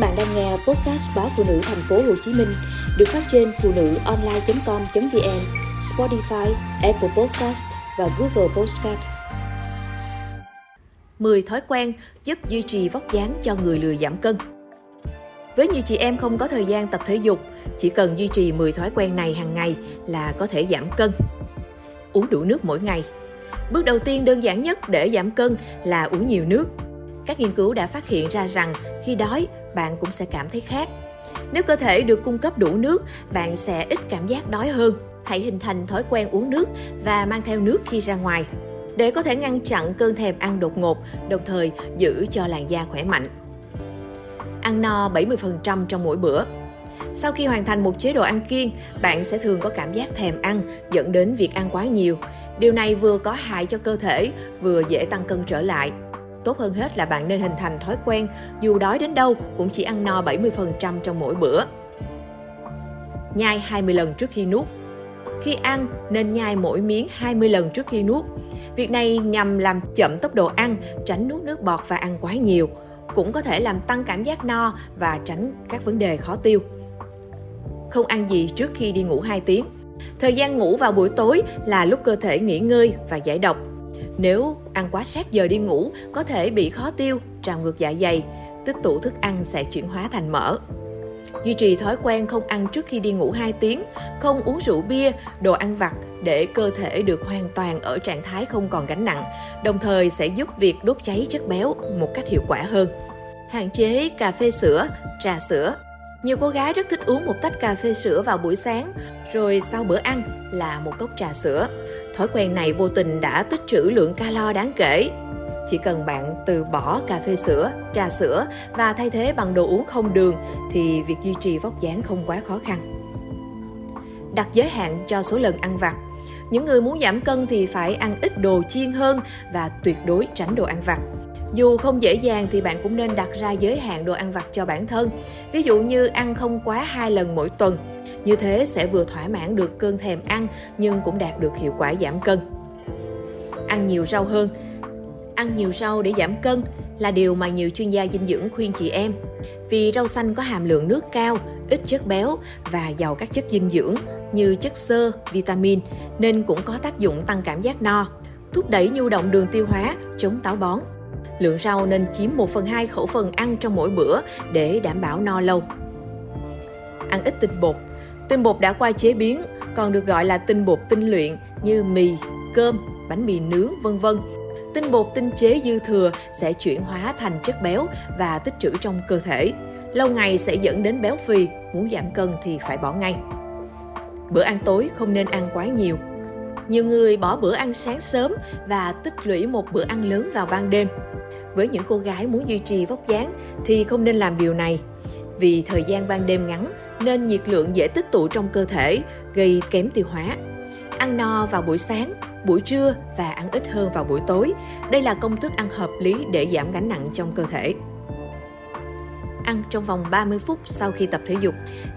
bạn đang nghe podcast báo phụ nữ thành phố Hồ Chí Minh được phát trên phụ nữ online.com.vn, Spotify, Apple Podcast và Google Podcast. 10 thói quen giúp duy trì vóc dáng cho người lười giảm cân. Với nhiều chị em không có thời gian tập thể dục, chỉ cần duy trì 10 thói quen này hàng ngày là có thể giảm cân. Uống đủ nước mỗi ngày. Bước đầu tiên đơn giản nhất để giảm cân là uống nhiều nước. Các nghiên cứu đã phát hiện ra rằng khi đói, bạn cũng sẽ cảm thấy khát. Nếu cơ thể được cung cấp đủ nước, bạn sẽ ít cảm giác đói hơn. Hãy hình thành thói quen uống nước và mang theo nước khi ra ngoài để có thể ngăn chặn cơn thèm ăn đột ngột, đồng thời giữ cho làn da khỏe mạnh. Ăn no 70% trong mỗi bữa. Sau khi hoàn thành một chế độ ăn kiêng, bạn sẽ thường có cảm giác thèm ăn dẫn đến việc ăn quá nhiều. Điều này vừa có hại cho cơ thể, vừa dễ tăng cân trở lại. Tốt hơn hết là bạn nên hình thành thói quen, dù đói đến đâu cũng chỉ ăn no 70% trong mỗi bữa. Nhai 20 lần trước khi nuốt. Khi ăn nên nhai mỗi miếng 20 lần trước khi nuốt. Việc này nhằm làm chậm tốc độ ăn, tránh nuốt nước bọt và ăn quá nhiều. Cũng có thể làm tăng cảm giác no và tránh các vấn đề khó tiêu. Không ăn gì trước khi đi ngủ 2 tiếng. Thời gian ngủ vào buổi tối là lúc cơ thể nghỉ ngơi và giải độc. Nếu ăn quá sát giờ đi ngủ, có thể bị khó tiêu, trào ngược dạ dày, tích tụ thức ăn sẽ chuyển hóa thành mỡ. Duy trì thói quen không ăn trước khi đi ngủ 2 tiếng, không uống rượu bia, đồ ăn vặt để cơ thể được hoàn toàn ở trạng thái không còn gánh nặng, đồng thời sẽ giúp việc đốt cháy chất béo một cách hiệu quả hơn. Hạn chế cà phê sữa, trà sữa. Nhiều cô gái rất thích uống một tách cà phê sữa vào buổi sáng, rồi sau bữa ăn là một cốc trà sữa. Thói quen này vô tình đã tích trữ lượng calo đáng kể. Chỉ cần bạn từ bỏ cà phê sữa, trà sữa và thay thế bằng đồ uống không đường thì việc duy trì vóc dáng không quá khó khăn. Đặt giới hạn cho số lần ăn vặt. Những người muốn giảm cân thì phải ăn ít đồ chiên hơn và tuyệt đối tránh đồ ăn vặt. Dù không dễ dàng thì bạn cũng nên đặt ra giới hạn đồ ăn vặt cho bản thân. Ví dụ như ăn không quá hai lần mỗi tuần. Như thế sẽ vừa thỏa mãn được cơn thèm ăn nhưng cũng đạt được hiệu quả giảm cân. Ăn nhiều rau hơn. Ăn nhiều rau để giảm cân là điều mà nhiều chuyên gia dinh dưỡng khuyên chị em. Vì rau xanh có hàm lượng nước cao, ít chất béo và giàu các chất dinh dưỡng như chất xơ, vitamin nên cũng có tác dụng tăng cảm giác no, thúc đẩy nhu động đường tiêu hóa, chống táo bón. Lượng rau nên chiếm 1 phần 2 khẩu phần ăn trong mỗi bữa để đảm bảo no lâu. Ăn ít tinh bột. Tinh bột đã qua chế biến, còn được gọi là tinh bột tinh luyện như mì, cơm, bánh mì nướng, vân vân. Tinh bột tinh chế dư thừa sẽ chuyển hóa thành chất béo và tích trữ trong cơ thể. Lâu ngày sẽ dẫn đến béo phì, muốn giảm cân thì phải bỏ ngay. Bữa ăn tối không nên ăn quá nhiều. Nhiều người bỏ bữa ăn sáng sớm và tích lũy một bữa ăn lớn vào ban đêm. Với những cô gái muốn duy trì vóc dáng thì không nên làm điều này. Vì thời gian ban đêm ngắn nên nhiệt lượng dễ tích tụ trong cơ thể, gây kém tiêu hóa. Ăn no vào buổi sáng, buổi trưa và ăn ít hơn vào buổi tối. Đây là công thức ăn hợp lý để giảm gánh nặng trong cơ thể ăn trong vòng 30 phút sau khi tập thể dục.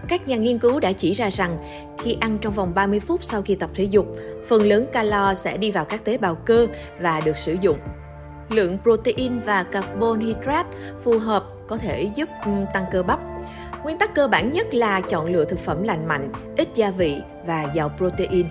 Các nhà nghiên cứu đã chỉ ra rằng khi ăn trong vòng 30 phút sau khi tập thể dục, phần lớn calo sẽ đi vào các tế bào cơ và được sử dụng. Lượng protein và carbohydrate phù hợp có thể giúp ừ, tăng cơ bắp. Nguyên tắc cơ bản nhất là chọn lựa thực phẩm lành mạnh, ít gia vị và giàu protein.